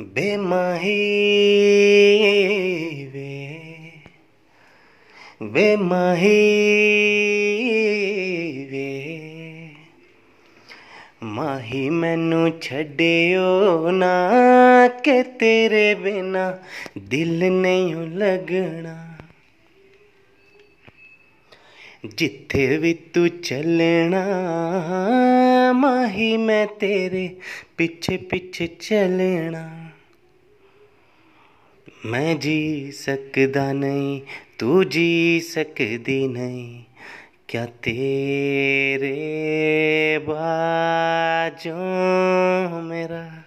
ਬੇਮਾਹੀ ਵੇ ਬੇਮਾਹੀ ਵੇ। ਮਾਹੀ ਮੈਨੂੰ ਛੱਡਿਓ ਨਾ ਕਿ ਤੇਰੇ ਬਿਨਾ ਦਿਲ ਨਹੀਂ ਲੱਗਣਾ ਜਿੱਥੇ ਵੀ ਤੂੰ ਚੱਲਣਾ माही मैं तेरे पीछे पीछे चलना। मैं जी सकदा नहीं, तू जी सकदी नहीं। क्या तेरे बाजों मेरा